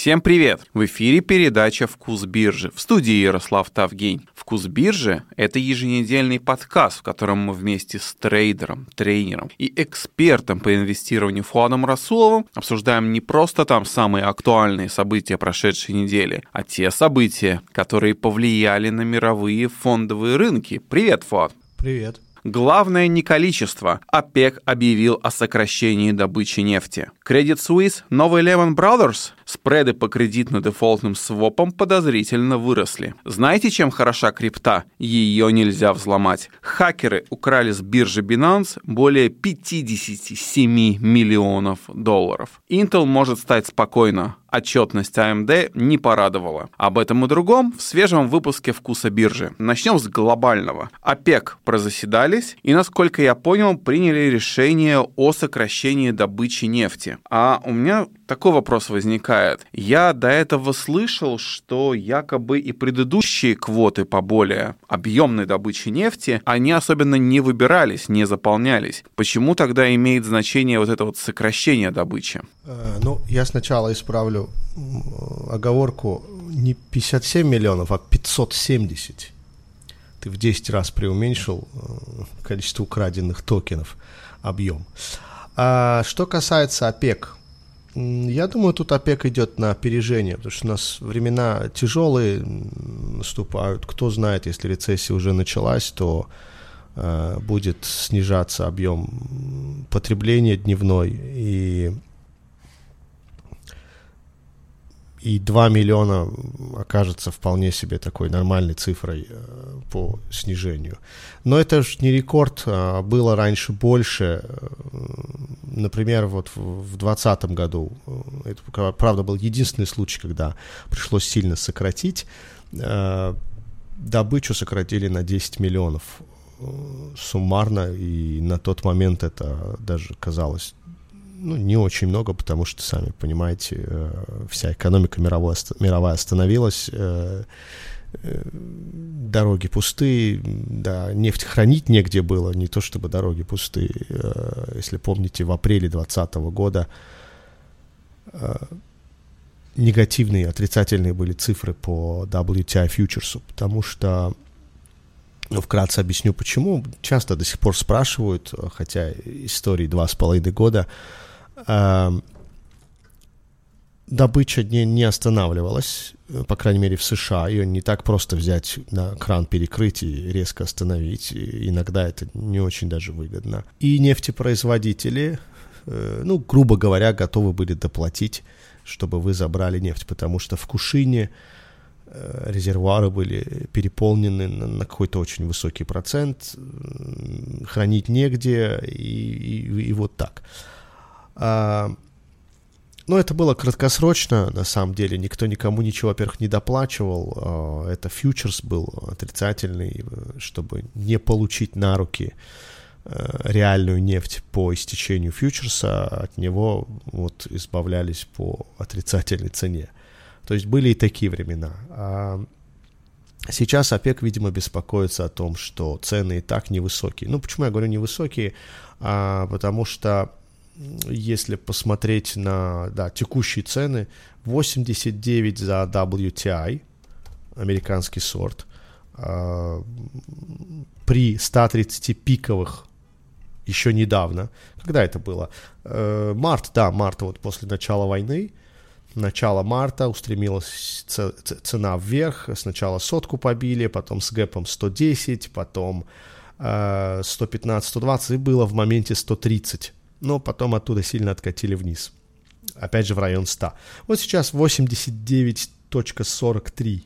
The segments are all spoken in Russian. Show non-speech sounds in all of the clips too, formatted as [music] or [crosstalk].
Всем привет! В эфире передача «Вкус биржи» в студии Ярослав Тавгень. «Вкус биржи» — это еженедельный подкаст, в котором мы вместе с трейдером, тренером и экспертом по инвестированию Фуадом Расуловым обсуждаем не просто там самые актуальные события прошедшей недели, а те события, которые повлияли на мировые фондовые рынки. Привет, Фуад! Привет! Главное не количество. ОПЕК объявил о сокращении добычи нефти. Credit Suisse, новый Lehman Brothers, спреды по кредитно-дефолтным свопам подозрительно выросли. Знаете, чем хороша крипта? Ее нельзя взломать. Хакеры украли с биржи Binance более 57 миллионов долларов. Intel может стать спокойно отчетность AMD не порадовала. Об этом и другом в свежем выпуске «Вкуса биржи». Начнем с глобального. ОПЕК прозаседались и, насколько я понял, приняли решение о сокращении добычи нефти. А у меня такой вопрос возникает. Я до этого слышал, что якобы и предыдущие квоты по более объемной добыче нефти, они особенно не выбирались, не заполнялись. Почему тогда имеет значение вот это вот сокращение добычи? Э, ну, я сначала исправлю оговорку. Не 57 миллионов, а 570. Ты в 10 раз преуменьшил э, количество украденных токенов, объем. А что касается ОПЕК, я думаю, тут ОПЕК идет на опережение, потому что у нас времена тяжелые наступают. Кто знает, если рецессия уже началась, то э, будет снижаться объем потребления дневной и и 2 миллиона окажется вполне себе такой нормальной цифрой э, по снижению. Но это же не рекорд, а было раньше больше. Э, например, вот в 2020 году, э, это, правда, был единственный случай, когда пришлось сильно сократить, добычу сократили на 10 миллионов суммарно, и на тот момент это даже казалось ну, не очень много, потому что, сами понимаете, э, вся экономика мировая остановилась, э, э, дороги пустые, да, нефть хранить негде было, не то чтобы дороги пустые. Если помните, в апреле 2020 года негативные, отрицательные были цифры по WTI фьючерсу, потому что ну, вкратце объясню, почему. Часто до сих пор спрашивают, хотя истории два с половиной года, добыча не, не останавливалась, по крайней мере в США. Ее не так просто взять на кран, перекрыть и резко остановить. Иногда это не очень даже выгодно. И нефтепроизводители, э, ну, грубо говоря, готовы были доплатить, чтобы вы забрали нефть, потому что в Кушине э, резервуары были переполнены на какой-то очень высокий процент, хранить негде и, и, и вот так. А, но это было краткосрочно, на самом деле. Никто никому ничего, во-первых, не доплачивал. А, это фьючерс был отрицательный, чтобы не получить на руки э, реальную нефть по истечению фьючерса, от него вот избавлялись по отрицательной цене. То есть были и такие времена. А сейчас ОПЕК, видимо, беспокоится о том, что цены и так невысокие. Ну, почему я говорю невысокие? А, потому что если посмотреть на да, текущие цены, 89 за WTI, американский сорт, э, при 130 пиковых еще недавно. Когда это было? Э, март, да, март, вот после начала войны, начало марта устремилась цена вверх. Сначала сотку побили, потом с гэпом 110, потом э, 115-120, и было в моменте 130 но потом оттуда сильно откатили вниз. Опять же в район 100. Вот сейчас 89.43.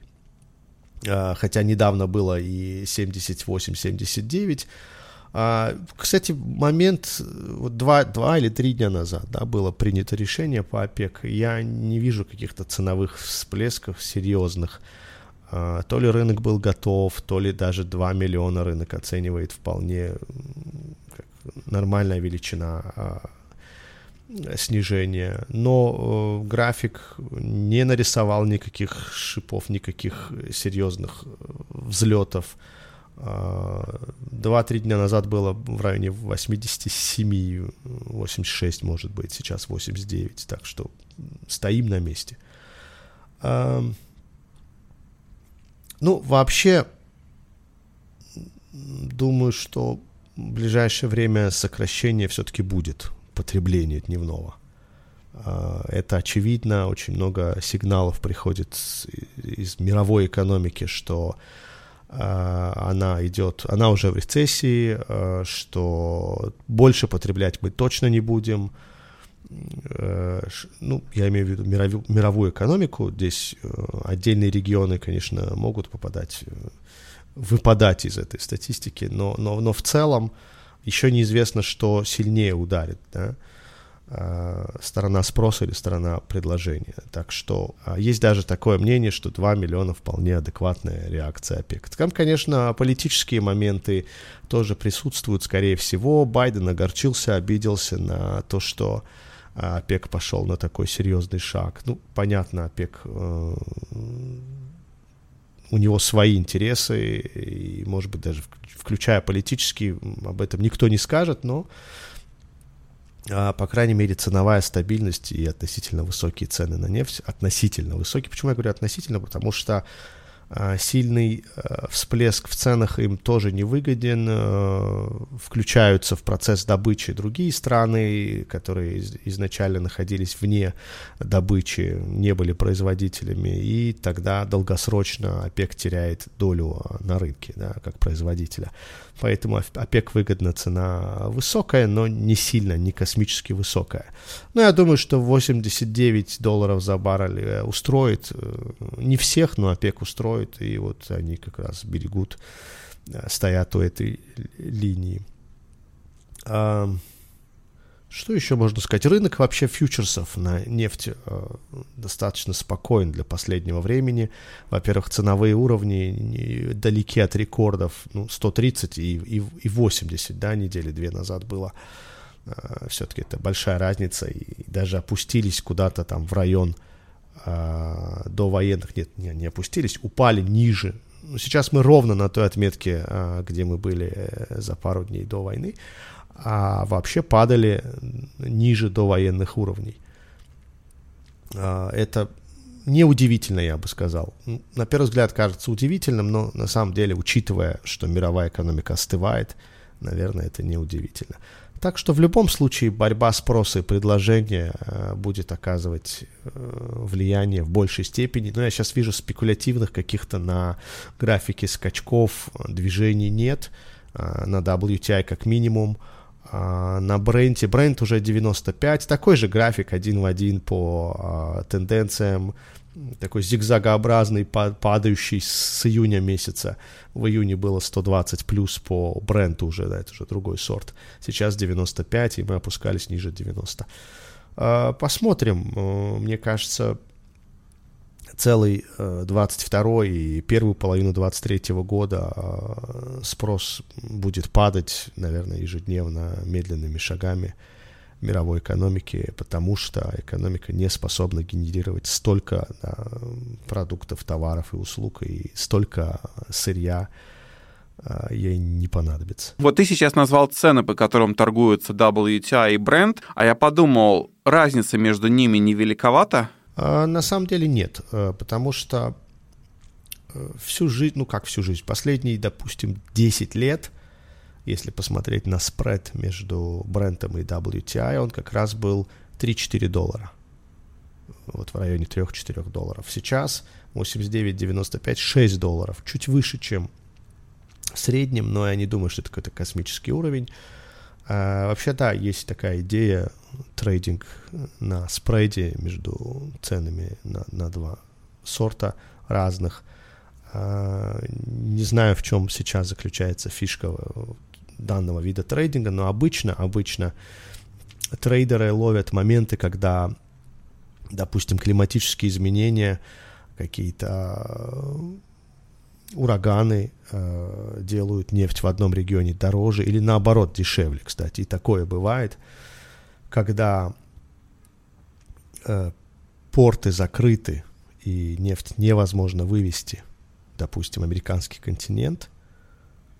А, хотя недавно было и 78-79. А, кстати, момент, вот два, два или три дня назад да, было принято решение по ОПЕК. Я не вижу каких-то ценовых всплесков серьезных. А, то ли рынок был готов, то ли даже 2 миллиона рынок оценивает вполне нормальная величина а, снижения, но э, график не нарисовал никаких шипов, никаких серьезных взлетов. А, два-три дня назад было в районе 87, 86, может быть, сейчас 89, так что стоим на месте. Эм, ну, вообще, думаю, что ближайшее время сокращение все-таки будет потребления дневного. А, это очевидно, очень много сигналов приходит из мировой экономики, что а, она идет, она уже в рецессии, а, что больше потреблять мы точно не будем. Э, ну, я имею в виду мировую, мировую экономику. Здесь э, отдельные регионы, конечно, могут попадать, э, выпадать из этой статистики, но, но, но в целом еще неизвестно, что сильнее ударит. Да? Э, сторона спроса или сторона предложения. Так что а, есть даже такое мнение, что 2 миллиона вполне адекватная реакция ОПЕК. Там, конечно, политические моменты тоже присутствуют, скорее всего. Байден огорчился, обиделся на то, что а, ОПЕК пошел на такой серьезный шаг. Ну, понятно, ОПЕК э, у него свои интересы, и, может быть, даже включая политические, об этом никто не скажет, но а, по крайней мере, ценовая стабильность и относительно высокие цены на нефть, относительно высокие. Почему я говорю относительно? Потому что сильный а, всплеск в ценах им тоже не выгоден. Включаются в процесс добычи другие страны, которые изначально находились вне добычи, не были производителями, и тогда долгосрочно ОПЕК теряет долю на рынке, да, как производителя. Поэтому ОПЕК выгодна цена высокая, но не сильно, не космически высокая. Но я думаю, что 89 долларов за баррель э, устроит. Э, не всех, но ОПЕК устроит. И вот они как раз берегут, э, стоят у этой линии. Что еще можно сказать? Рынок вообще фьючерсов на нефть э, достаточно спокоен для последнего времени. Во-первых, ценовые уровни далеки от рекордов. Ну, 130 и, и, и 80, да, недели две назад было. Э, все-таки это большая разница. И даже опустились куда-то там в район э, до военных. Нет, не, не опустились, упали ниже. Сейчас мы ровно на той отметке, э, где мы были э, за пару дней до войны а вообще падали ниже до военных уровней. А, это неудивительно, я бы сказал. На первый взгляд кажется удивительным, но на самом деле, учитывая, что мировая экономика остывает, наверное, это неудивительно. Так что в любом случае борьба спроса и предложения э, будет оказывать э, влияние в большей степени. Но я сейчас вижу спекулятивных каких-то на графике скачков движений нет. Э, на WTI как минимум. А, на бренте. Бренд уже 95. Такой же график один в один по а, тенденциям. Такой зигзагообразный, падающий с июня месяца. В июне было 120 плюс по бренду уже, да, это уже другой сорт. Сейчас 95, и мы опускались ниже 90. А, посмотрим. Мне кажется, целый 22 э, и первую половину 23 года э, спрос будет падать, наверное, ежедневно медленными шагами мировой экономики, потому что экономика не способна генерировать столько да, продуктов, товаров и услуг, и столько сырья, э, ей не понадобится. Вот ты сейчас назвал цены, по которым торгуются WTI и Brent, а я подумал, разница между ними невеликовата? А, на самом деле нет, э, потому что э, всю жизнь, ну как всю жизнь, последние, допустим, 10 лет, если посмотреть на спред между Брентом и WTI, он как раз был 3-4 доллара. Вот в районе 3-4 долларов. Сейчас 89-95, 6 долларов. Чуть выше, чем в среднем, но я не думаю, что это какой-то космический уровень. А, вообще, да, есть такая идея трейдинг на спреде между ценами на, на два сорта разных. А, не знаю, в чем сейчас заключается фишка данного вида трейдинга, но обычно, обычно трейдеры ловят моменты, когда, допустим, климатические изменения, какие-то ураганы э, делают нефть в одном регионе дороже или наоборот дешевле, кстати. И такое бывает, когда э, порты закрыты и нефть невозможно вывести, допустим, американский континент, э,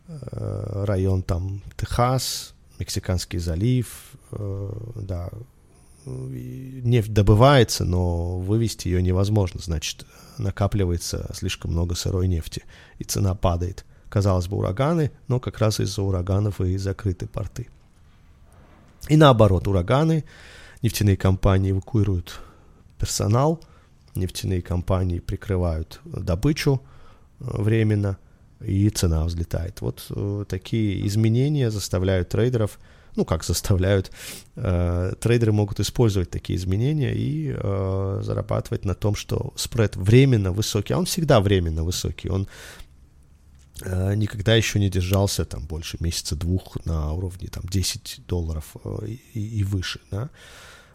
район там Техас, Мексиканский залив, э, да, нефть добывается, но вывести ее невозможно, значит, накапливается слишком много сырой нефти, и цена падает. Казалось бы, ураганы, но как раз из-за ураганов и закрыты порты. И наоборот, ураганы, нефтяные компании эвакуируют персонал, нефтяные компании прикрывают добычу э, временно, и цена взлетает. Вот э, такие изменения заставляют трейдеров, ну как заставляют, э, трейдеры могут использовать такие изменения и э, зарабатывать на том, что спред временно высокий, а он всегда временно высокий, он э, никогда еще не держался там больше месяца двух на уровне там 10 долларов э, и, и выше, да.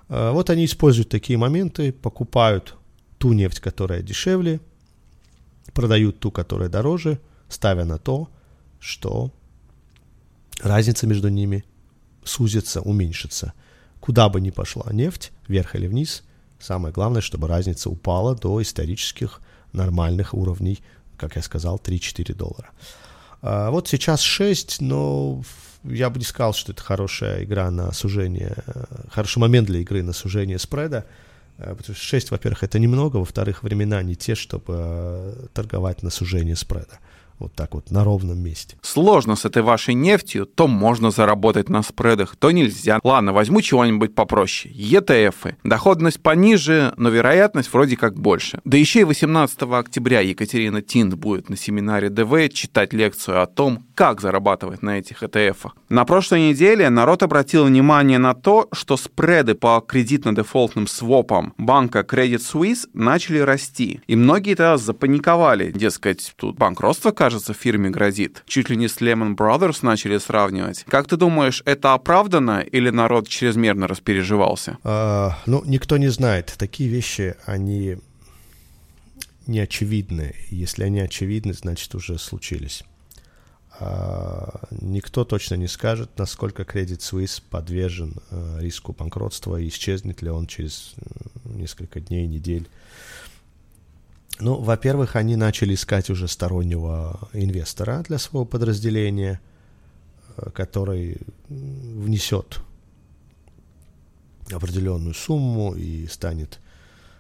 Вот они используют такие моменты, покупают ту нефть, которая дешевле, продают ту, которая дороже, ставя на то, что разница между ними сузится, уменьшится. Куда бы ни пошла нефть, вверх или вниз, самое главное, чтобы разница упала до исторических нормальных уровней, как я сказал, 3-4 доллара. А вот сейчас 6, но я бы не сказал, что это хорошая игра на сужение, хороший момент для игры на сужение спреда. Э, потому что 6, во-первых, это немного, во-вторых, времена не те, чтобы э, торговать на сужение спреда вот так вот на ровном месте. Сложно с этой вашей нефтью, то можно заработать на спредах, то нельзя. Ладно, возьму чего-нибудь попроще. ETF. Доходность пониже, но вероятность вроде как больше. Да еще и 18 октября Екатерина Тинт будет на семинаре ДВ читать лекцию о том, как зарабатывать на этих ETF. На прошлой неделе народ обратил внимание на то, что спреды по кредитно-дефолтным свопам банка Credit Suisse начали расти. И многие тогда запаниковали, дескать, тут банкротство, кажется, кажется, фирме грозит. Чуть ли не с Lehman Brothers начали сравнивать. Как ты думаешь, это оправдано или народ чрезмерно распереживался? А, ну, никто не знает. Такие вещи, они не очевидны. Если они очевидны, значит уже случились. А, никто точно не скажет, насколько Credit Suisse подвержен а, риску банкротства и исчезнет ли он через несколько дней, недель. Ну, во-первых, они начали искать уже стороннего инвестора для своего подразделения, э, который внесет определенную сумму и станет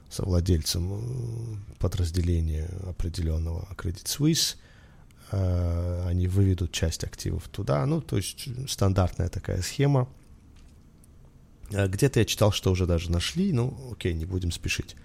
совладельцем э, подразделения определенного Credit Suisse. Э, они выведут часть активов туда. Ну, то есть стандартная такая схема. Где-то я читал, что уже даже нашли. Ну, окей, не будем спешить.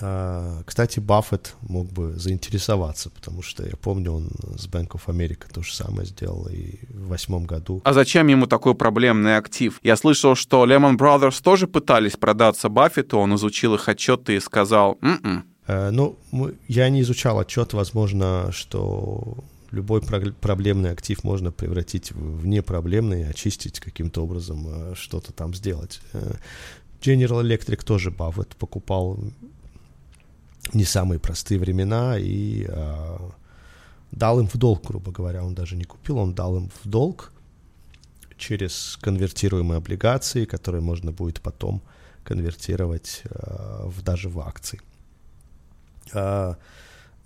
А, кстати, Баффет мог бы заинтересоваться, потому что я помню, он с Bank of America то же самое сделал и в восьмом году. А зачем ему такой проблемный актив? Я слышал, что Lehman Brothers тоже пытались продаться Баффету, он изучил их отчеты и сказал «м-м». Uh, ну, я не изучал отчет, возможно, что любой проблемный актив можно превратить в непроблемный, очистить каким-то образом, а, что-то там сделать. Э, General Electric тоже Баффет покупал не самые простые времена и э, дал им в долг, грубо говоря. Он даже не купил, он дал им в долг через конвертируемые облигации, которые можно будет потом конвертировать э, в, даже в акции. Э,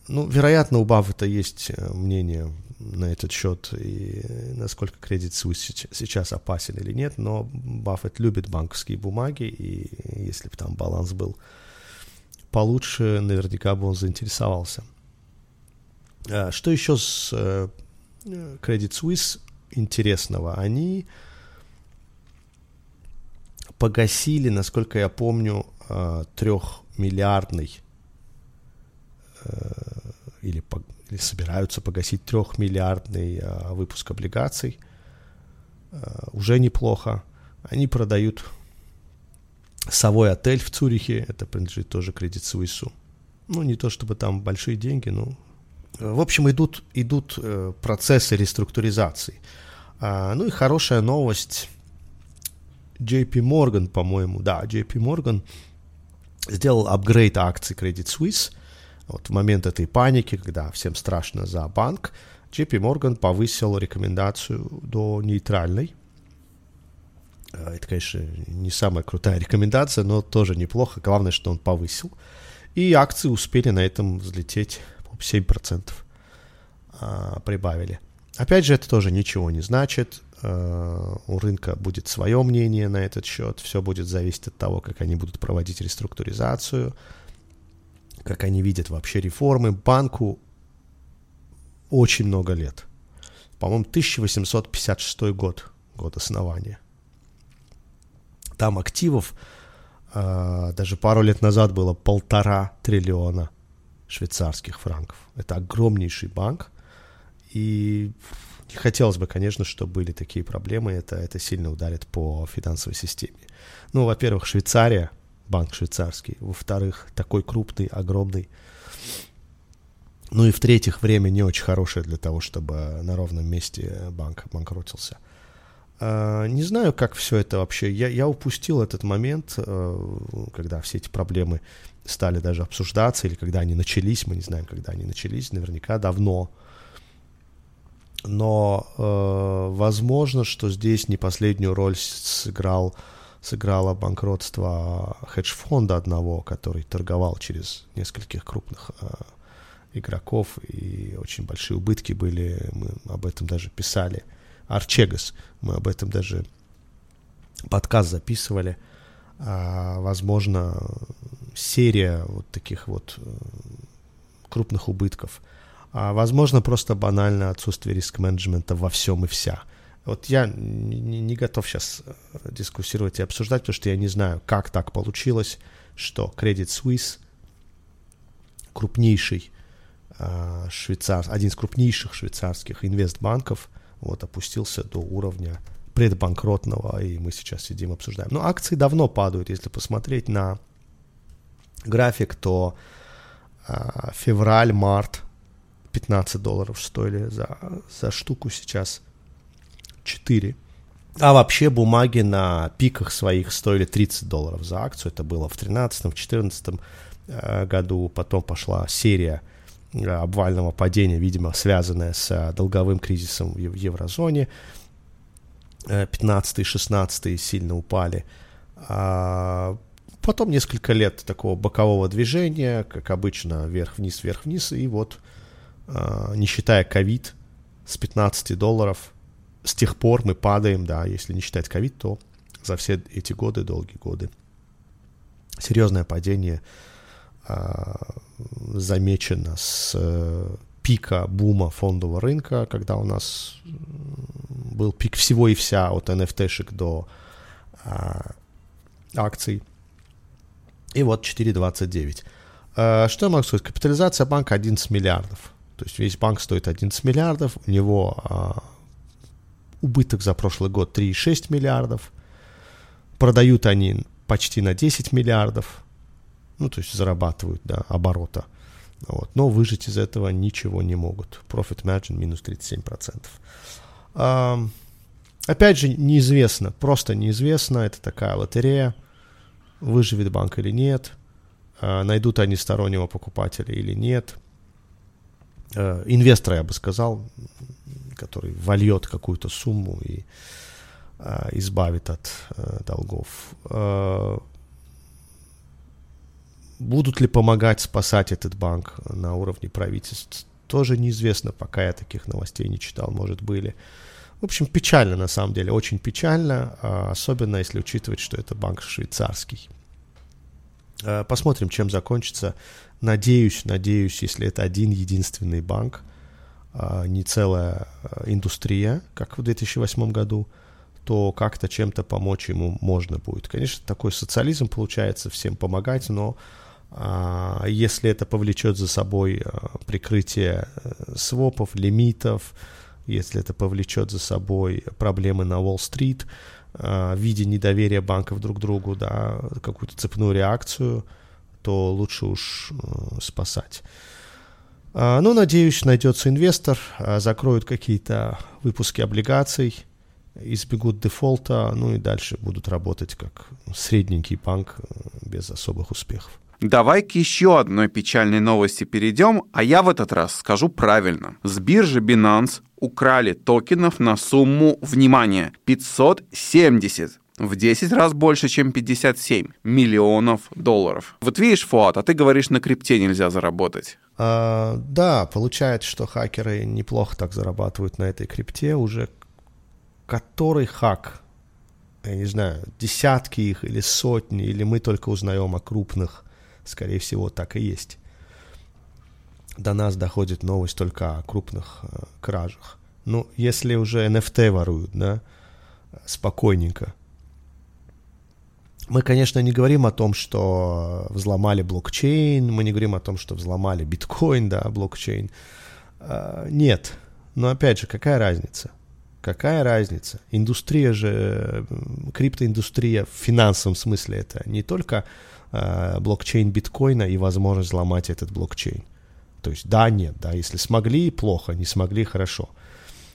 ну, вероятно, у Баффета есть мнение на этот счет и насколько кредит Suisse сейчас опасен или нет, но Баффет любит банковские бумаги, и если бы там баланс был получше, наверняка бы он заинтересовался. А, что еще с э, Credit Suisse интересного? Они погасили, насколько я помню, э, трехмиллиардный э, или, или собираются погасить трехмиллиардный выпуск облигаций. Уже неплохо. Они продают Совой отель в Цюрихе, это принадлежит тоже Credit Suisse. Ну, не то чтобы там большие деньги, но... В общем, идут, идут э, процессы реструктуризации. А, ну и хорошая новость. JP Morgan, по-моему, да, JP Morgan сделал апгрейд акций Credit Suisse. Вот в момент этой паники, когда всем страшно за банк, JP Morgan повысил рекомендацию до нейтральной. А, это, конечно, не самая крутая рекомендация, но тоже неплохо. Главное, что он повысил. И акции успели на этом взлететь, 7% а, прибавили. Опять же, это тоже ничего не значит. Э, у рынка будет свое мнение на этот счет. Все будет зависеть от того, как они будут проводить реструктуризацию, как они видят вообще реформы. Банку очень много лет. По-моему, 1856 год, год основания. Там активов э, даже пару лет назад было полтора триллиона швейцарских франков. Это огромнейший банк. И не хотелось бы, конечно, чтобы были такие проблемы. Это, это сильно ударит по финансовой системе. Ну, во-первых, Швейцария, банк швейцарский. Во-вторых, такой крупный, огромный. Ну и в-третьих, время не очень хорошее для того, чтобы на ровном месте банк банкротился. Uh, не знаю, как все это вообще. Я, я упустил этот момент, uh, когда все эти проблемы стали даже обсуждаться, или когда они начались, мы не знаем, когда они начались, наверняка давно. Но э, возможно, что здесь не последнюю роль сыграл, сыграло банкротство хедж-фонда одного, который торговал через нескольких крупных э, игроков, и очень большие убытки были, мы об этом даже писали. Арчегас, мы об этом даже подкаст записывали. А, возможно, серия вот таких вот э, крупных убытков. А, возможно, просто банально отсутствие риск-менеджмента во всем и вся. Вот я не, не готов сейчас э, дискуссировать и обсуждать, потому что я не знаю, как так получилось, что Credit Suisse, крупнейший э, швейцар, один из крупнейших швейцарских инвестбанков, вот, опустился до уровня предбанкротного, и мы сейчас сидим обсуждаем. Но акции давно падают, если посмотреть на график, то э, февраль, март 15 долларов стоили за, за штуку сейчас 4. А вообще бумаги на пиках своих стоили 30 долларов за акцию. Это было в 2013-2014 э, году. Потом пошла серия обвального падения, видимо, связанная с э, долговым кризисом в еврозоне. 15-16 сильно упали. А потом несколько лет такого бокового движения, как обычно, вверх-вниз, вверх-вниз, и вот а, не считая ковид, с 15 долларов. С тех пор мы падаем, да, если не считать ковид, то за все эти годы, долгие годы, серьезное падение э, замечено с э, пика бума фондового рынка, когда у нас был пик всего и вся от NFT-шек до э, акций. И вот 4,29. Э, что я могу сказать? Капитализация банка 11 миллиардов. То есть весь банк стоит 11 миллиардов, у него а, убыток за прошлый год 3,6 миллиардов, продают они почти на 10 миллиардов, ну, то есть зарабатывают, да, оборота. Вот. Но выжить из этого ничего не могут. Profit margin минус 37%. А, опять же, неизвестно, просто неизвестно, это такая лотерея, выживет банк или нет, а, найдут они стороннего покупателя или нет – э, инвестора, я бы сказал, который вольет какую-то сумму и э, избавит от э, долгов. Будут ли помогать спасать этот банк на уровне правительств, тоже неизвестно, пока я таких новостей не читал, может были. В общем, печально на самом деле, очень печально, а особенно если учитывать, что это банк швейцарский. Э, посмотрим, чем закончится Надеюсь, надеюсь, если это один единственный банк, а не целая а, индустрия, как в 2008 году, то как-то чем-то помочь ему можно будет. Конечно, такой социализм получается всем помогать, но а, если это повлечет за собой а, прикрытие э, свопов, лимитов, если это повлечет за собой проблемы на Уолл-стрит в виде недоверия банков друг к другу, да, какую-то цепную реакцию – то лучше уж э, спасать. А, ну, надеюсь, найдется инвестор, а, закроют какие-то выпуски облигаций, избегут дефолта, ну и дальше будут работать как средненький банк э, без особых успехов. Давай к еще одной печальной новости перейдем, а я в этот раз скажу правильно. С биржи Binance украли токенов на сумму, внимание, 570 в 10 раз больше, чем 57 миллионов долларов. Вот видишь, Фуат, а ты говоришь, на крипте нельзя заработать. А, да, получается, что хакеры неплохо так зарабатывают на этой крипте уже который хак, я не знаю, десятки их или сотни, или мы только узнаем о крупных, скорее всего, так и есть. До нас доходит новость только о крупных э, кражах. Ну, если уже NFT воруют, да, спокойненько. Мы, конечно, не говорим о том, что взломали блокчейн, мы не говорим о том, что взломали биткоин, да, блокчейн. А, нет. Но опять же, какая разница? Какая разница? Индустрия же, криптоиндустрия в финансовом смысле это не только э, блокчейн биткоина и возможность взломать этот блокчейн. То есть да, нет, да, если смогли, плохо, не смогли, хорошо.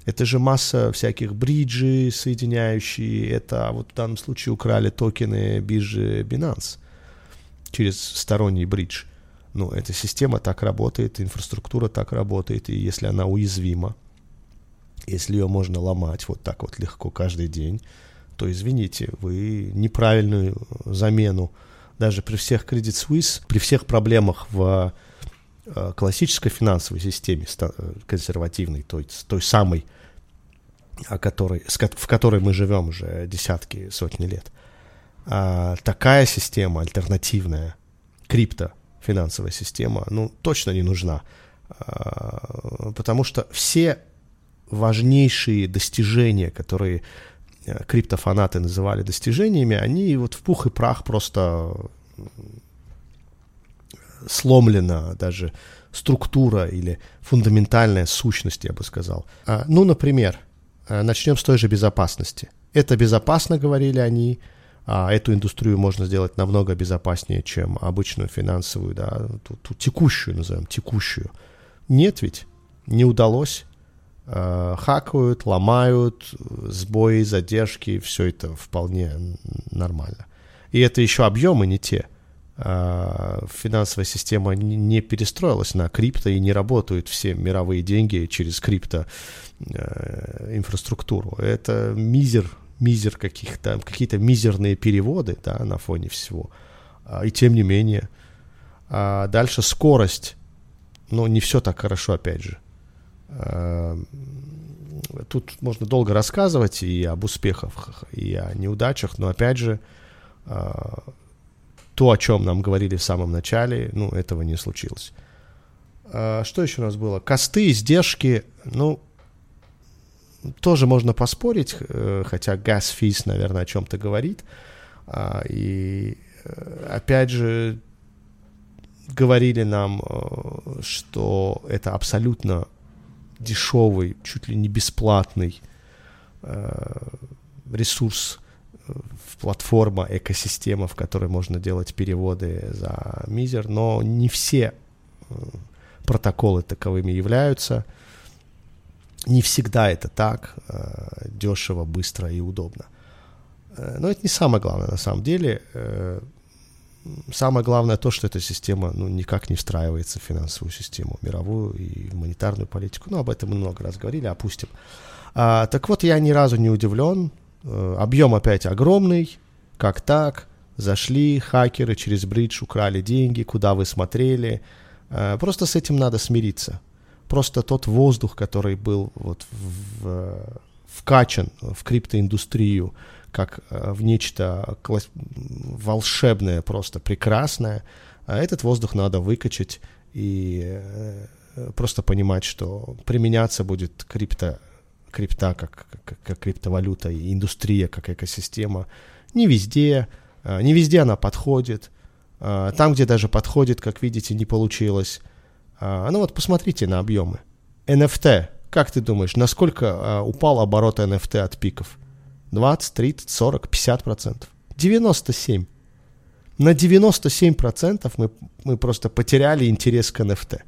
Это же масса всяких бриджей соединяющие, это вот в данном случае украли токены биржи Binance через сторонний бридж. Ну, эта система так работает, инфраструктура так работает, и если она уязвима, если ее можно ломать вот так вот легко каждый день, то извините, вы неправильную замену даже при всех Credit Suisse, при всех проблемах в э, классической финансовой системе, консервативной, той, той самой, о которой, в которой мы живем уже десятки, сотни лет. А такая система альтернативная, крипто финансовая система, ну, точно не нужна. А, потому что все важнейшие достижения, которые э, криптофанаты называли достижениями, они вот в пух и прах просто сломлена даже структура или фундаментальная сущность, я бы сказал. А, ну, например, э, начнем с той же безопасности. Это безопасно, говорили они, а эту индустрию можно сделать намного безопаснее, чем обычную финансовую, да, ту, ту текущую назовем, текущую. Нет ведь, не удалось э, хакают, ломают, сбои, задержки, все это вполне нормально. И это еще объемы не те. Э, финансовая система не перестроилась на крипто и не работают все мировые деньги через крипто э, инфраструктуру. Это мизер, мизер каких-то, какие-то мизерные переводы да, на фоне всего. А, и тем не менее. А дальше скорость. Ну, не все так хорошо, опять же. Эм, тут можно долго рассказывать и об успехах, и о неудачах, но опять же, э, то, о чем нам говорили в самом начале, ну, этого не случилось. Э, что еще у нас было? Косты, издержки, ну, тоже можно поспорить, э, хотя газ физ, наверное, о чем-то говорит. А, и опять же, говорили нам, что это абсолютно дешевый, чуть ли не бесплатный э, ресурс, э, платформа, экосистема, в которой можно делать переводы за мизер, но не все э, протоколы таковыми являются. Не всегда это так дешево, быстро и удобно. Но это не самое главное на самом деле. Э, самое главное то, что эта система ну, никак не встраивается в финансовую систему, мировую и монетарную политику. Ну, об этом мы много раз говорили, опустим. А, так вот, я ни разу не удивлен. Э, объем опять огромный. Как так? Зашли хакеры через бридж, украли деньги, куда вы смотрели. А, просто с этим надо смириться. Просто тот воздух, который был вот в, в, вкачан в криптоиндустрию, как э, в нечто волшебное, просто прекрасное, а этот воздух надо выкачать и э, просто понимать, что применяться будет крипто, крипта как, как, как криптовалюта и индустрия как экосистема не везде, э, не везде она подходит. Там, где даже подходит, как видите, не получилось. Ну вот посмотрите на объемы. NFT. Как ты думаешь, насколько упал оборот NFT от пиков? 20, 30, 40, 50 процентов. 97. На 97 процентов мы, мы просто потеряли интерес к NFT.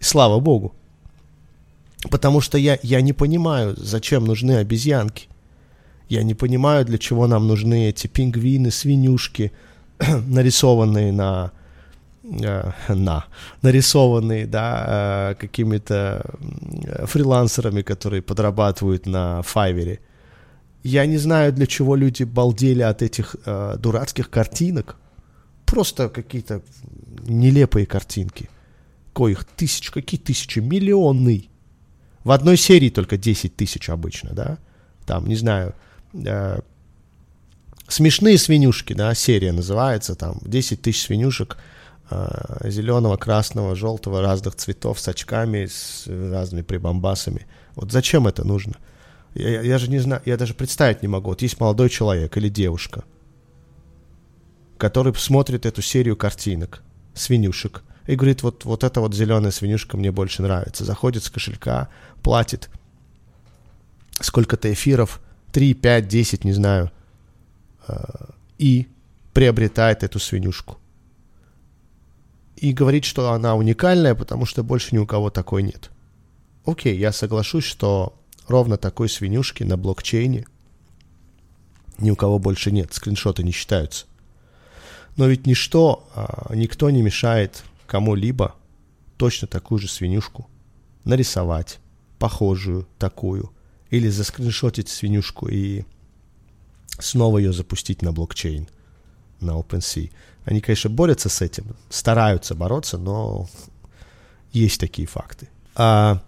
И слава богу. Потому что я, я не понимаю, зачем нужны обезьянки. Я не понимаю, для чего нам нужны эти пингвины, свинюшки, [clears throat] нарисованные на, э, на нарисованные, да, э, какими-то фрилансерами, которые подрабатывают на Файвере. Я не знаю, для чего люди балдели от этих э, дурацких картинок. Просто какие-то нелепые картинки. Коих тысяч, какие тысячи, миллионы. В одной серии только 10 тысяч обычно, да? там, не знаю, э, смешные свинюшки, да, серия называется, там, 10 тысяч свинюшек э, зеленого, красного, желтого, разных цветов, с очками, с разными прибамбасами. Вот зачем это нужно? Я, я же не знаю, я даже представить не могу. Вот есть молодой человек или девушка, который смотрит эту серию картинок, свинюшек, и говорит, вот, вот эта вот зеленая свинюшка мне больше нравится. Заходит с кошелька, платит сколько-то эфиров, 3, 5, 10, не знаю, э, и приобретает эту свинюшку. И говорит, что она уникальная, потому что больше ни у кого такой нет. Окей, я соглашусь, что ровно такой свинюшки на блокчейне ни у кого больше нет, скриншоты не считаются. Но ведь ничто, а, никто не мешает кому-либо точно такую же свинюшку нарисовать, похожую такую, или заскриншотить свинюшку и снова ее запустить на блокчейн, на OpenSea. Они, конечно, борются с этим, стараются бороться, но есть такие факты. А,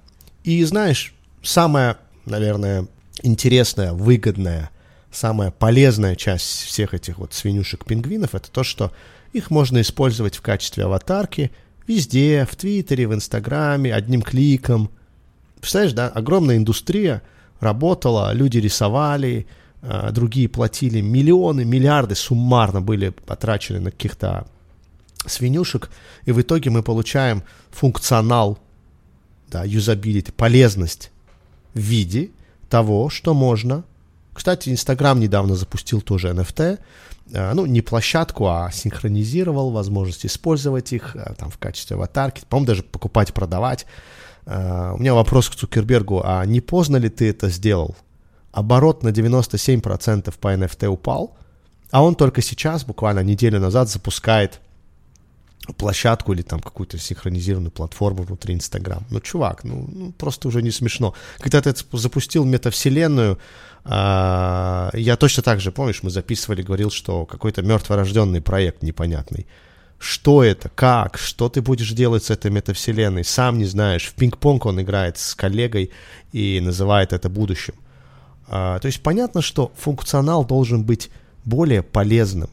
и знаешь, самое, наверное, интересная, выгодная, самая полезная часть всех этих вот свинюшек-пингвинов это то, что их можно использовать в качестве аватарки везде, в Твиттере, в Инстаграме, одним кликом. Представляешь, да, огромная индустрия работала, люди рисовали, а, другие платили миллионы, миллиарды суммарно были потрачены на каких-то свинюшек, и в итоге мы получаем функционал, да, юзабилити, полезность в виде того, что можно кстати, Инстаграм недавно запустил тоже NFT, а, ну, не площадку, а синхронизировал возможность использовать их а, там в качестве аватарки, по-моему, даже покупать, продавать. А, у меня вопрос к Цукербергу, а не поздно ли ты это сделал? Оборот на 97% по NFT упал, а он только сейчас, буквально неделю назад, запускает площадку или там какую-то синхронизированную платформу внутри Инстаграм. Ну, чувак, ну, ну просто уже не смешно. Когда ты запустил метавселенную, а, я точно так же, помнишь, мы записывали, говорил, что какой-то мертворожденный проект непонятный. Что это, как, что ты будешь делать с этой метавселенной, сам не знаешь. В пинг-понг он играет с коллегой и называет это будущим. А, то есть понятно, что функционал должен быть более полезным,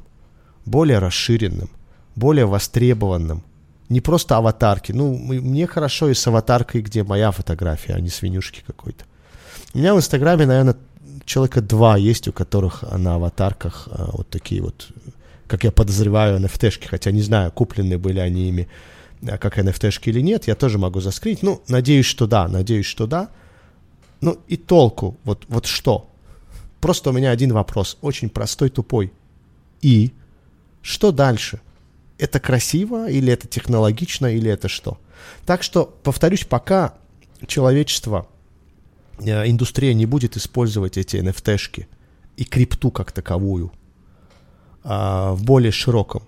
более расширенным, более востребованным. Не просто аватарки. Ну, мне хорошо и с аватаркой, где моя фотография, а не свинюшки какой-то. У меня в Инстаграме, наверное, человека два есть, у которых на аватарках а, вот такие вот, как я подозреваю, NFT-шки, хотя не знаю, куплены были они ими а, как NFT-шки или нет, я тоже могу заскрить. Ну, надеюсь, что да, надеюсь, что да. Ну, и толку, вот, вот что? Просто у меня один вопрос, очень простой, тупой. И что дальше? Это красиво, или это технологично, или это что? Так что, повторюсь, пока человечество Э, индустрия не будет использовать эти NFT-шки и крипту как таковую а, в более широком,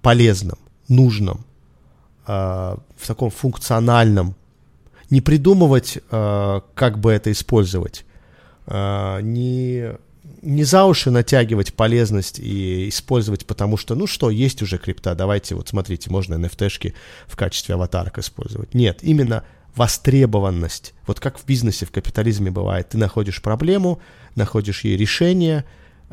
полезном, нужном, а, в таком функциональном, не придумывать, а, как бы это использовать, не, не за уши натягивать полезность и использовать, потому что, ну что, есть уже крипта, давайте, вот смотрите, можно NFT-шки в качестве аватарок использовать. Нет, именно востребованность. Вот как в бизнесе, в капитализме бывает. Ты находишь проблему, находишь ей решение,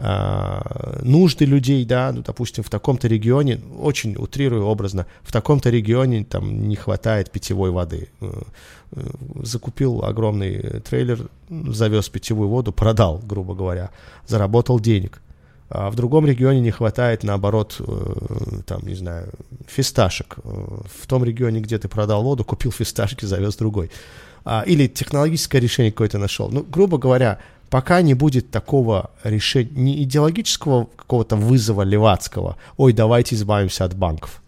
нужды людей, да, ну, допустим, в таком-то регионе, очень утрирую образно, в таком-то регионе там не хватает питьевой воды. Э, э, закупил огромный трейлер, завез питьевую воду, продал, грубо говоря, заработал денег а в другом регионе не хватает, наоборот, э, там, не знаю, фисташек. В том регионе, где ты продал воду, купил фисташки, завез другой. А, или технологическое решение какое-то нашел. Ну, грубо говоря, пока не будет такого решения, не идеологического какого-то вызова левацкого, ой, давайте избавимся от банков,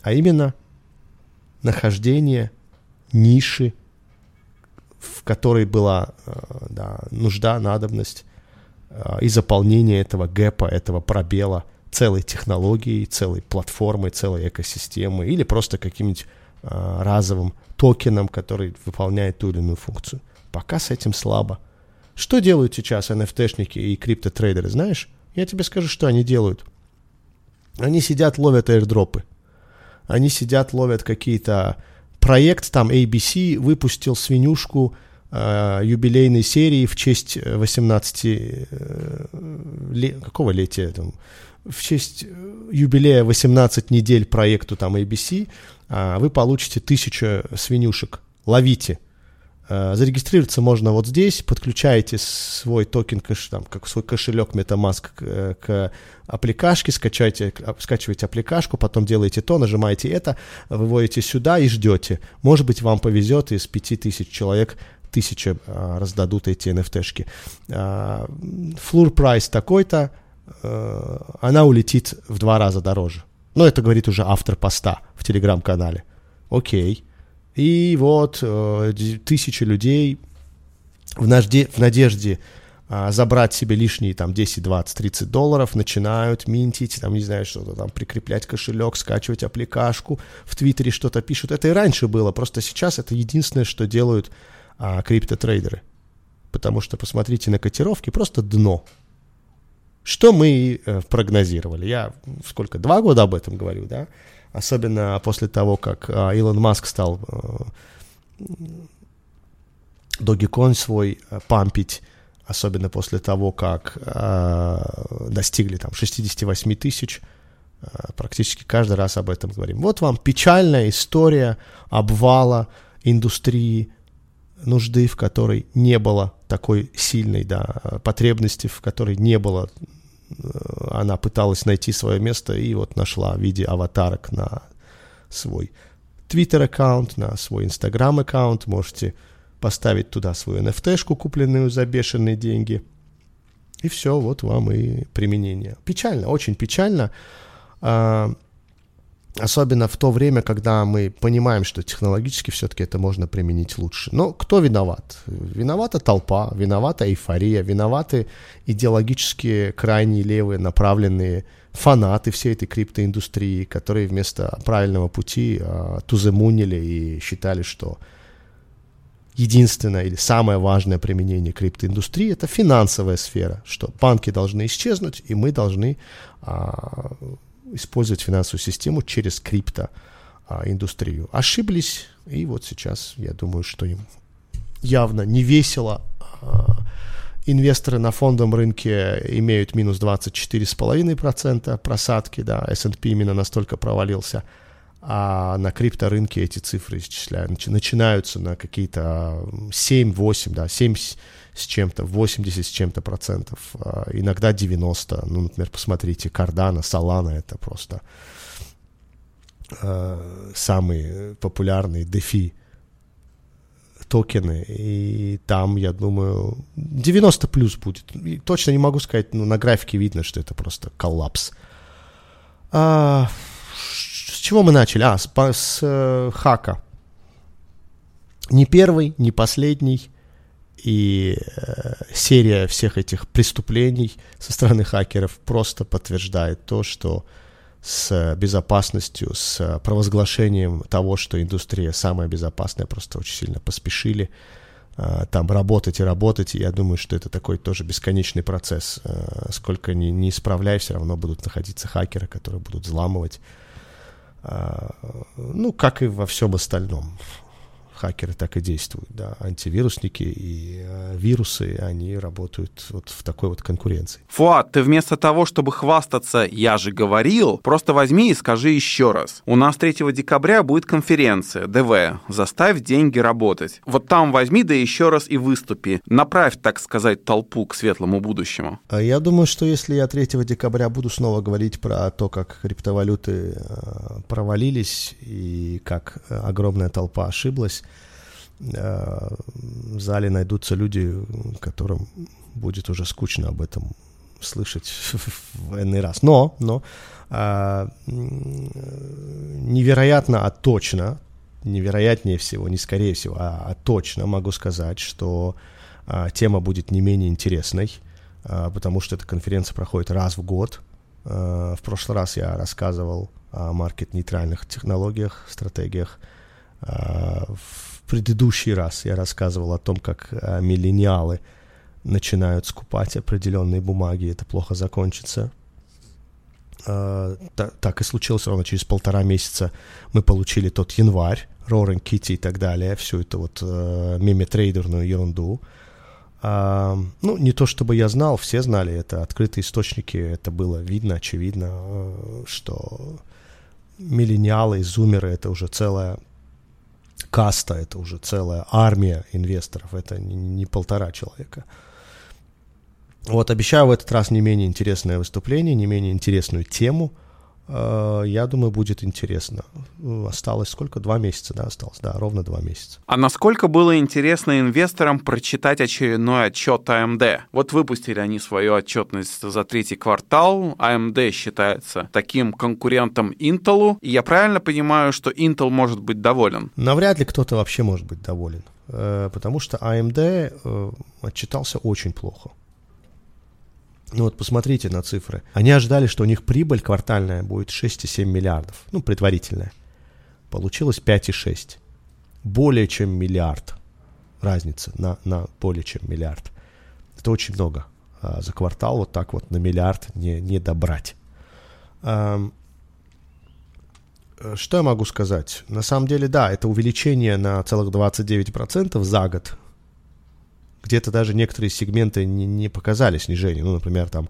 а именно нахождение ниши, в которой была э, да, нужда, надобность, а, и заполнение этого гэпа, этого пробела целой технологией, целой платформой, целой экосистемы или просто каким-нибудь э, разовым токеном, который выполняет ту или иную функцию. Пока с этим слабо. Что делают сейчас NFT-шники и криптотрейдеры, знаешь? Я тебе скажу, что они делают. Они сидят, ловят airdropы. Они сидят, ловят какие-то... Проект там ABC выпустил свинюшку э, юбилейной серии в честь 18 э, ле, какого летия там, в честь юбилея 18 недель проекту там ABC э, вы получите тысячу свинюшек. Ловите. Э, зарегистрироваться можно вот здесь, подключаете свой токен, кэш, там, как свой кошелек MetaMask к, к аппликашке, скачайте, скачиваете аппликашку, потом делаете то, нажимаете это, выводите сюда и ждете. Может быть, вам повезет, из 5000 человек тысяча а, раздадут эти NFT-шки. А, флур такой-то, а, она улетит в два раза дороже. Но это говорит уже автор поста в телеграм-канале. Окей. И вот э, тысячи людей в, надежде, в надежде а, забрать себе лишние там 10, 20, 30 долларов, начинают минтить, там, не знаю, что-то там, прикреплять кошелек, скачивать аппликашку, в Твиттере что-то пишут. Это и раньше было, просто сейчас это единственное, что делают а, криптотрейдеры. Потому что, посмотрите на котировки, просто дно. Что мы э, прогнозировали? Я сколько, два года об этом говорю, да? Особенно после того, как э, Илон Маск стал э, Dogecoin свой э, пампить, особенно после того, как э, достигли там 68 тысяч, практически каждый раз об этом говорим. Вот вам печальная история обвала индустрии нужды, в которой не было такой сильной да, потребности, в которой не было, она пыталась найти свое место и вот нашла в виде аватарок на свой Twitter аккаунт, на свой Instagram аккаунт, можете поставить туда свою NFT-шку, купленную за бешеные деньги. И все, вот вам и применение. Печально, очень печально. А, особенно в то время, когда мы понимаем, что технологически все-таки это можно применить лучше. Но кто виноват? Виновата толпа, виновата эйфория, виноваты идеологически крайние левые направленные фанаты всей этой криптоиндустрии, которые вместо правильного пути э, туземунили и считали, что единственное или самое важное применение криптоиндустрии это финансовая сфера, что банки должны исчезнуть, и мы должны а, использовать финансовую систему через криптоиндустрию. А, Ошиблись, и вот сейчас я думаю, что им явно не весело. А, инвесторы на фондовом рынке имеют минус 24,5% просадки, да, S&P именно настолько провалился – а на крипторынке эти цифры исчисляют, начинаются на какие-то 7-8, да, 7 с чем-то, 80 с чем-то процентов, а иногда 90. Ну, например, посмотрите, Cardano, Solana — это просто э, самые популярные DeFi токены, и там, я думаю, 90 плюс будет. И точно не могу сказать, но на графике видно, что это просто коллапс. А, чего мы начали? А, с, с э, хака. Не первый, не последний. И э, серия всех этих преступлений со стороны хакеров просто подтверждает то, что с безопасностью, с провозглашением того, что индустрия самая безопасная, просто очень сильно поспешили э, там работать и работать. И я думаю, что это такой тоже бесконечный процесс. Э, сколько ни, не исправляй, все равно будут находиться хакеры, которые будут взламывать ну, как и во всем остальном. Хакеры так и действуют, да. Антивирусники и э, вирусы, они работают вот в такой вот конкуренции. Фуат, ты вместо того, чтобы хвастаться «я же говорил», просто возьми и скажи еще раз. У нас 3 декабря будет конференция ДВ «Заставь деньги работать». Вот там возьми, да еще раз и выступи. Направь, так сказать, толпу к светлому будущему. А я думаю, что если я 3 декабря буду снова говорить про то, как криптовалюты э, провалились и как э, огромная толпа ошиблась, в зале найдутся люди, которым будет уже скучно об этом слышать [laughs] в энный раз. Но, но а, невероятно, а точно, невероятнее всего, не скорее всего, а, а точно могу сказать, что а, тема будет не менее интересной, а, потому что эта конференция проходит раз в год. А, в прошлый раз я рассказывал о маркет-нейтральных технологиях, стратегиях. А, в предыдущий раз я рассказывал о том, как э, миллениалы начинают скупать определенные бумаги, это плохо закончится. Э, так, и случилось ровно через полтора месяца мы получили тот январь, Roaring Kitty и так далее, всю эту вот э, меме-трейдерную ерунду. А, ну, не то чтобы я знал, все знали, это открытые источники, это было видно, очевидно, что миллениалы и зумеры это уже целая каста, это уже целая армия инвесторов, это не, полтора человека. Вот обещаю в этот раз не менее интересное выступление, не менее интересную тему – я думаю, будет интересно. Осталось сколько? Два месяца, да, осталось? Да, ровно два месяца. А насколько было интересно инвесторам прочитать очередной отчет AMD? А вот выпустили они свою отчетность за третий квартал. AMD а считается таким конкурентом Intel. И я правильно понимаю, что Intel может быть доволен? Навряд ли кто-то вообще может быть доволен. Э, потому что AMD э, отчитался очень плохо. Ну вот посмотрите на цифры. Они ожидали, что у них прибыль квартальная будет 6,7 миллиардов. Ну, предварительная. Получилось 5,6. Более чем миллиард. Разница на, на более чем миллиард. Это очень много. А за квартал вот так вот на миллиард не, не добрать. А, что я могу сказать? На самом деле, да, это увеличение на целых 29% за год где-то даже некоторые сегменты не, не показали снижение. Ну, например, там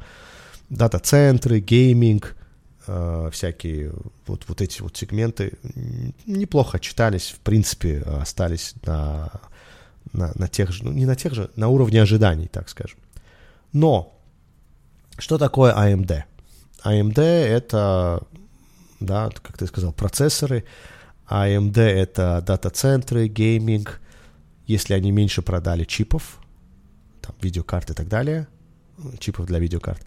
дата-центры, гейминг, э, всякие вот, вот эти вот сегменты неплохо читались, в принципе, остались на, на, на тех же, ну, не на тех же, на уровне ожиданий, так скажем. Но что такое AMD? AMD это, да, как ты сказал, процессоры, AMD это дата-центры, гейминг, если они меньше продали чипов, там, видеокарт и так далее, чипов для видеокарт,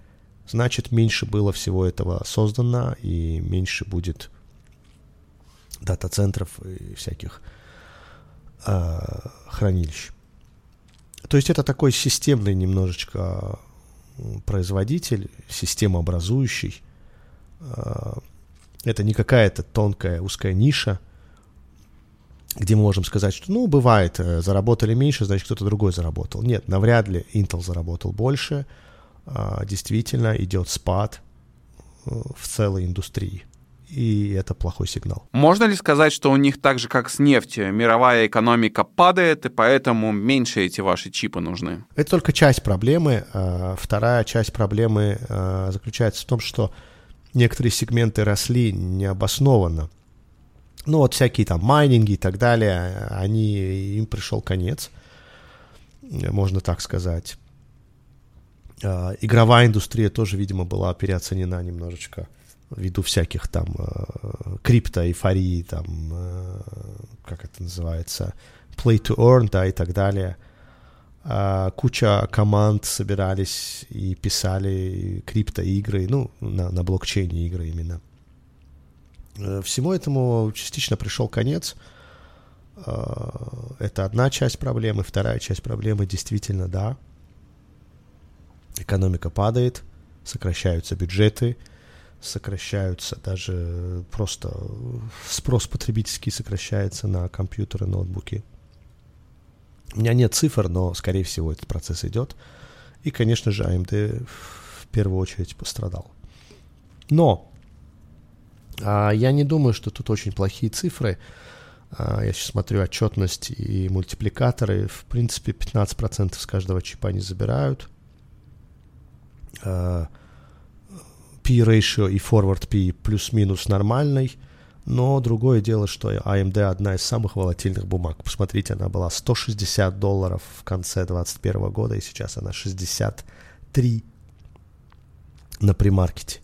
значит, меньше было всего этого создано и меньше будет дата-центров и всяких э, хранилищ. То есть это такой системный немножечко производитель, системообразующий. Э, это не какая-то тонкая узкая ниша, где мы можем сказать, что, ну, бывает, э, заработали меньше, значит, кто-то другой заработал. Нет, навряд ли Intel заработал больше. А, действительно, идет спад э, в целой индустрии. И это плохой сигнал. Можно ли сказать, что у них так же, как с нефтью, мировая экономика падает, и поэтому меньше эти ваши чипы нужны? Это только часть проблемы. А, вторая часть проблемы а, заключается в том, что некоторые сегменты росли необоснованно ну вот всякие там майнинги и так далее, они, им пришел конец, можно так сказать. А, игровая индустрия тоже, видимо, была переоценена немножечко ввиду всяких там э, крипто, эйфории, там, э, как это называется, play to earn, да, и так далее. А, куча команд собирались и писали крипто-игры, ну, на, на блокчейне игры именно. Э, всему этому частично пришел конец. Э, это одна часть проблемы. Вторая часть проблемы действительно, да, экономика падает, сокращаются бюджеты, сокращаются даже просто спрос потребительский сокращается на компьютеры, ноутбуки. У меня нет цифр, но, скорее всего, этот процесс идет. И, конечно же, AMD в первую очередь пострадал. Но а, я не думаю, что тут очень плохие цифры. А, я сейчас смотрю отчетность и мультипликаторы. В принципе, 15% с каждого чипа они забирают. А, P-ratio и forward P плюс-минус нормальный. Но другое дело, что AMD одна из самых волатильных бумаг. Посмотрите, она была 160 долларов в конце 2021 года, и сейчас она 63 на примаркете.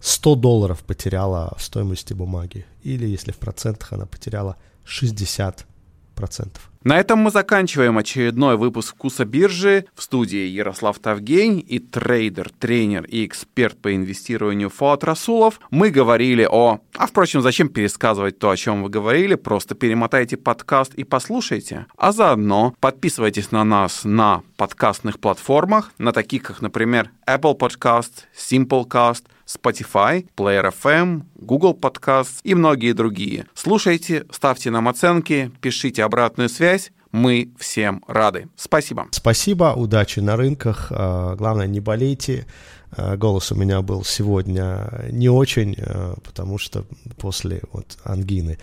100 долларов потеряла в стоимости бумаги. Или, если в процентах, она потеряла 60 процентов. На этом мы заканчиваем очередной выпуск «Вкуса биржи». В студии Ярослав Тавгень и трейдер, тренер и эксперт по инвестированию Фуат Расулов. Мы говорили о... А, впрочем, зачем пересказывать то, о чем вы говорили? Просто перемотайте подкаст и послушайте. А заодно подписывайтесь на нас на подкастных платформах, на таких, как, например, Apple Podcast, Simplecast, Spotify, Player FM, Google Podcasts и многие другие. Слушайте, ставьте нам оценки, пишите обратную связь, связь. Мы всем рады. Спасибо. Спасибо, удачи на рынках. А, главное, не болейте. А, голос у меня был сегодня не очень, а, потому что после вот ангины.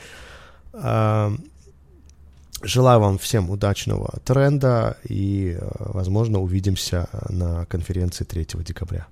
Желаю вам всем удачного тренда и, возможно, увидимся на конференции 3 декабря.